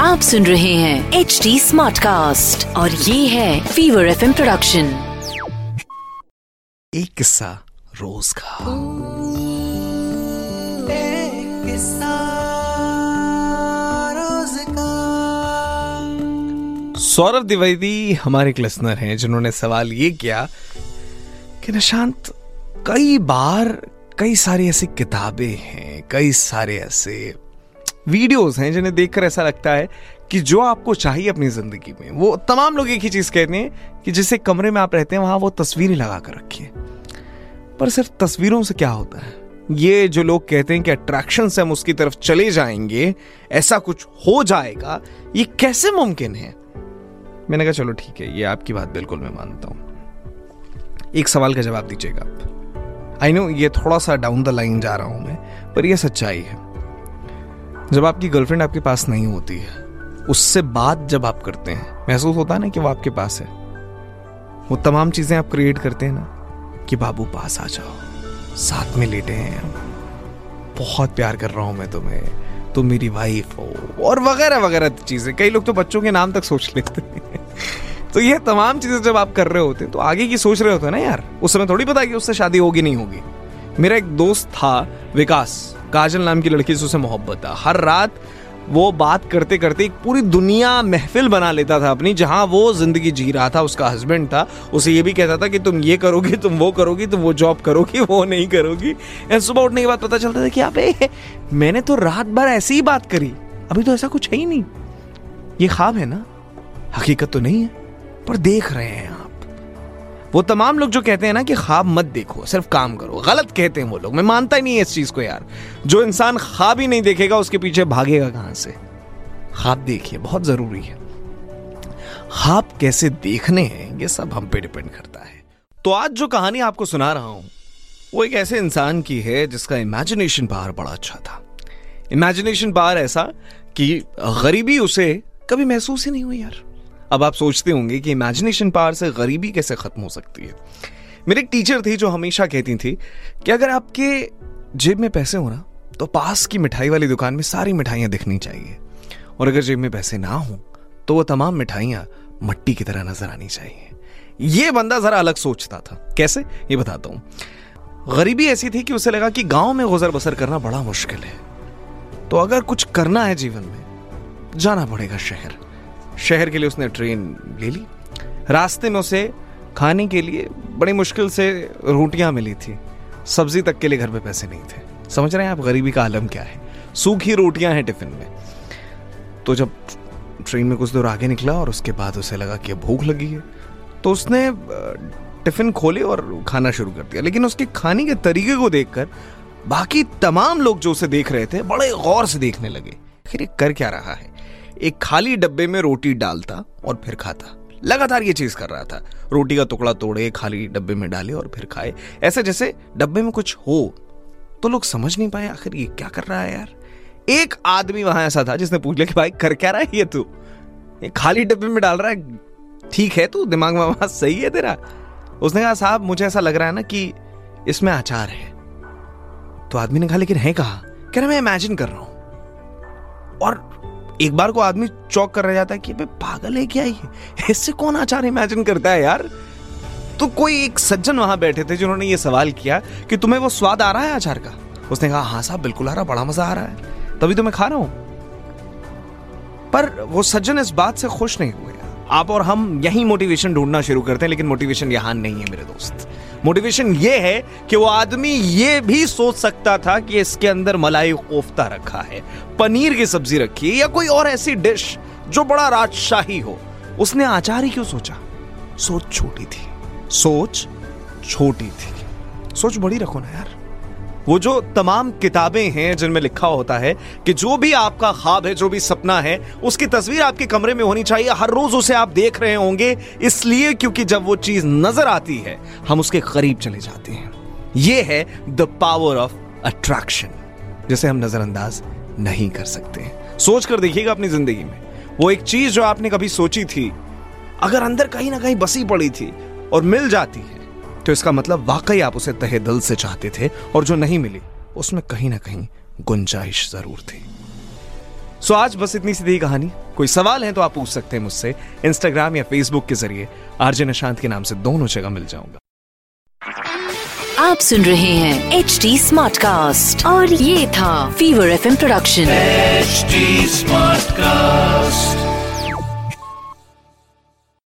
आप सुन रहे हैं एच डी स्मार्ट कास्ट और ये है फीवर एफ़ प्रोडक्शन एक किस्सा रोज का। सौरभ द्विवेदी हमारे एक लिसनर हैं जिन्होंने सवाल ये किया कि निशांत कई बार कई सारी ऐसी किताबें हैं, कई सारे ऐसे वीडियोस हैं जिन्हें देखकर ऐसा लगता है कि जो आपको चाहिए अपनी ज़िंदगी में, वो तमाम लोग एक ही चीज़ कहते हैं कि जिस कमरे में आप रहते हैं, वहाँ वो तस्वीरें लगा कर रखिए। पर सिर्फ़ तस्वीरों से क्या होता है? ये जो लोग कहते हैं कि अट्रैक्शन से हम उसकी तरफ़ चले जाएँगे, ऐसा कुछ हो जाएगा, ये कैसे मुमकिन है? मैंने कहा, चलो ठीक है, ये आपकी बात बिल्कुल मैं मानता हूँ। एक सवाल का जवाब दीजिएगा आप। आई नो ये थोड़ा सा डाउन द लाइन जा रहा हूँ मैं, पर यह सच्चाई है। जब आपकी गर्लफ्रेंड आपके पास नहीं होती है, उससे बात जब आप करते हैं, महसूस होता है ना कि वो आपके पास है। वो तमाम चीज़ें आप क्रिएट करते हैं ना कि बाबू पास आ जाओ, साथ में लेटे हैं हम। बहुत प्यार कर रहा हूँ मैं तुम्हें, तुम मेरी वाइफ हो, और वगैरह वगैरह चीज़ें। कई लोग तो बच्चों के नाम तक सोच लेते हैं। तो ये तमाम चीज़ें जब आप कर रहे होते हैं तो आगे की सोच रहे होते हैं ना यार। उस समय थोड़ी पता कि उससे शादी होगी, नहीं होगी। मेरा एक दोस्त था, विकास, काजल नाम की लड़की से उसे मोहब्बत था। हर रात वो बात करते करते एक पूरी दुनिया महफिल बना लेता था अपनी, जहाँ वो ज़िंदगी जी रहा था, उसका हस्बैंड था। उसे ये भी कहता था कि तुम ये करोगी, तुम वो करोगी, तुम वो जॉब करोगी, वो नहीं करोगी। एंड सुबह उठने के बाद पता चलता था कि आप मैंने तो रात भर ऐसी ही बात करी। अभी तो ऐसा कुछ है ही नहीं। ये ख्वाब है ना? हकीकत तो नहीं है। पर देख रहे हैं आप। वो तमाम लोग जो कहते हैं ना कि ख्वाब मत देखो, सिर्फ़ काम करो। गलत कहते हैं वो लोग। मैं मानता ही नहीं है इस चीज़ को यार। जो इंसान ख्वाब ही नहीं देखेगा, उसके पीछे भागेगा कहाँ से? ख्वाब देखिए, बहुत ज़रूरी है। ख्वाब कैसे देखने हैं, ये सब हम पे डिपेंड करता है। तो आज जो कहानी आपको सुना रहा हूँ, वो एक ऐसे इंसान की है जिसका इमेजिनेशन पावर बड़ा अच्छा था। इमेजिनेशन पावर ऐसा कि गरीबी उसे कभी महसूस ही नहीं हुई यार। अब आप सोचते होंगे कि इमेजिनेशन पावर से गरीबी कैसे खत्म हो सकती है? मेरी एक टीचर थी जो हमेशा कहती थी कि अगर आपके जेब में पैसे हो ना तो पास की मिठाई वाली दुकान में सारी मिठाइयाँ दिखनी चाहिए। और अगर जेब में पैसे ना हो तो वो तमाम मिठाइयाँ मट्टी की तरह नज़र आनी चाहिए। ये बंदा जरा अलग सोचता था। कैसे? ये बताता हूँ। गरीबी ऐसी थी कि उसे लगा कि गाँव में गुजर बसर करना बड़ा मुश्किल है। तो अगर कुछ करना है जीवन में, जाना पड़ेगा शहर। शहर के लिए उसने ट्रेन ले ली। रास्ते में उसे खाने के लिए बड़ी मुश्किल से रोटियाँ मिली थी। सब्ज़ी तक के लिए घर पे पैसे नहीं थे। समझ रहे हैं आप? गरीबी का आलम क्या है? सूखी रोटियाँ हैं टिफ़िन में। तो जब ट्रेन में कुछ दूर आगे निकला और उसके बाद उसे लगा कि भूख लगी है तो उसने टिफ़िन खोले और खाना शुरू कर दिया। लेकिन उसके खाने के तरीके को देखकर बाकी तमाम लोग जो उसे देख रहे थे, बड़े गौर से देखने लगे। आखिर कर क्या रहा है? एक खाली डब्बे में रोटी डालता और फिर खाता। लगातार ये चीज़ कर रहा था। रोटी का टुकड़ा तोड़े, खाली डब्बे में डाले और फिर खाए। ऐसे जैसे डब्बे में कुछ हो तो लोग समझ नहीं पाए आखिर ये क्या कर रहा है यार। एक आदमी वहाँ ऐसा था जिसने पूछ लिया कि भाई, कर क्या रहा है ये तू? ये खाली डब्बे में डाल रहा है? ठीक है तू, दिमाग में आवाज़ सही है तेरा। उसने कहा, साहब, मुझे ऐसा लग रहा है ना कि इसमें आचार है। तो आदमी ने कहा, लेकिन है कहा? कह रहा, मैं इमेजिन कर रहा हूँ। और एक बार को आदमी चौक कर रह जाता है कि भाई पागल है, क्या ये? इससे कौन आचार इमेजिन करता है यार? तो कोई एक सज्जन वहाँ बैठे थे जिन्होंने ये सवाल किया कि तुम्हें वो स्वाद आ रहा है आचार का? उसने कहा हाँ साहब, बिल्कुल आ रहा, बड़ा मज़ा आ रहा है। तभी तो मैं खा रहा हूँ। पर वो सज्जन इस बात से खुश नहीं हुए। आप और हम यही मोटिवेशन ढूंढना शुरू करते हैं, लेकिन मोटिवेशन यहाँ नहीं है मेरे दोस्त। मोटिवेशन ये है कि वो आदमी ये भी सोच सकता था कि इसके अंदर मलाई कोफ्ता रखा है, पनीर की सब्ज़ी रखी है, या कोई और ऐसी डिश जो बड़ा राजशाही हो। उसने आचार ही क्यों सोचा? सोच छोटी थी। सोच छोटी थी। सोच बड़ी रखो ना यार। वो जो तमाम किताबें हैं जिनमें लिखा होता है कि जो भी आपका ख्वाब है, जो भी सपना है, उसकी तस्वीर आपके कमरे में होनी चाहिए। हर रोज उसे आप देख रहे होंगे, इसलिए क्योंकि जब वो चीज़ नज़र आती है, हम उसके करीब चले जाते हैं। ये है द पावर ऑफ़ अट्रैक्शन जिसे हम नजरअंदाज नहीं कर सकते सोच कर देखिएगा अपनी ज़िंदगी में। वो एक चीज़ जो आपने कभी सोची थी, अगर अंदर कहीं ना कहीं बसी पड़ी थी और मिल जाती है तो इसका मतलब वाकई आप उसे तहे दिल से चाहते थे और जो नहीं मिली उसमें कहीं ना कहीं गुंजाइश ज़रूर थी। सो आज बस इतनी सी थी कहानी। कोई सवाल है तो आप पूछ सकते हैं मुझसे इंस्टाग्राम या फेसबुक के ज़रिए। आरजे निशांत के नाम से दोनों जगह मिल जाऊँगा। आप सुन रहे हैं एच डी स्मार्ट कास्ट और ये था fever F production H smart Smartcast.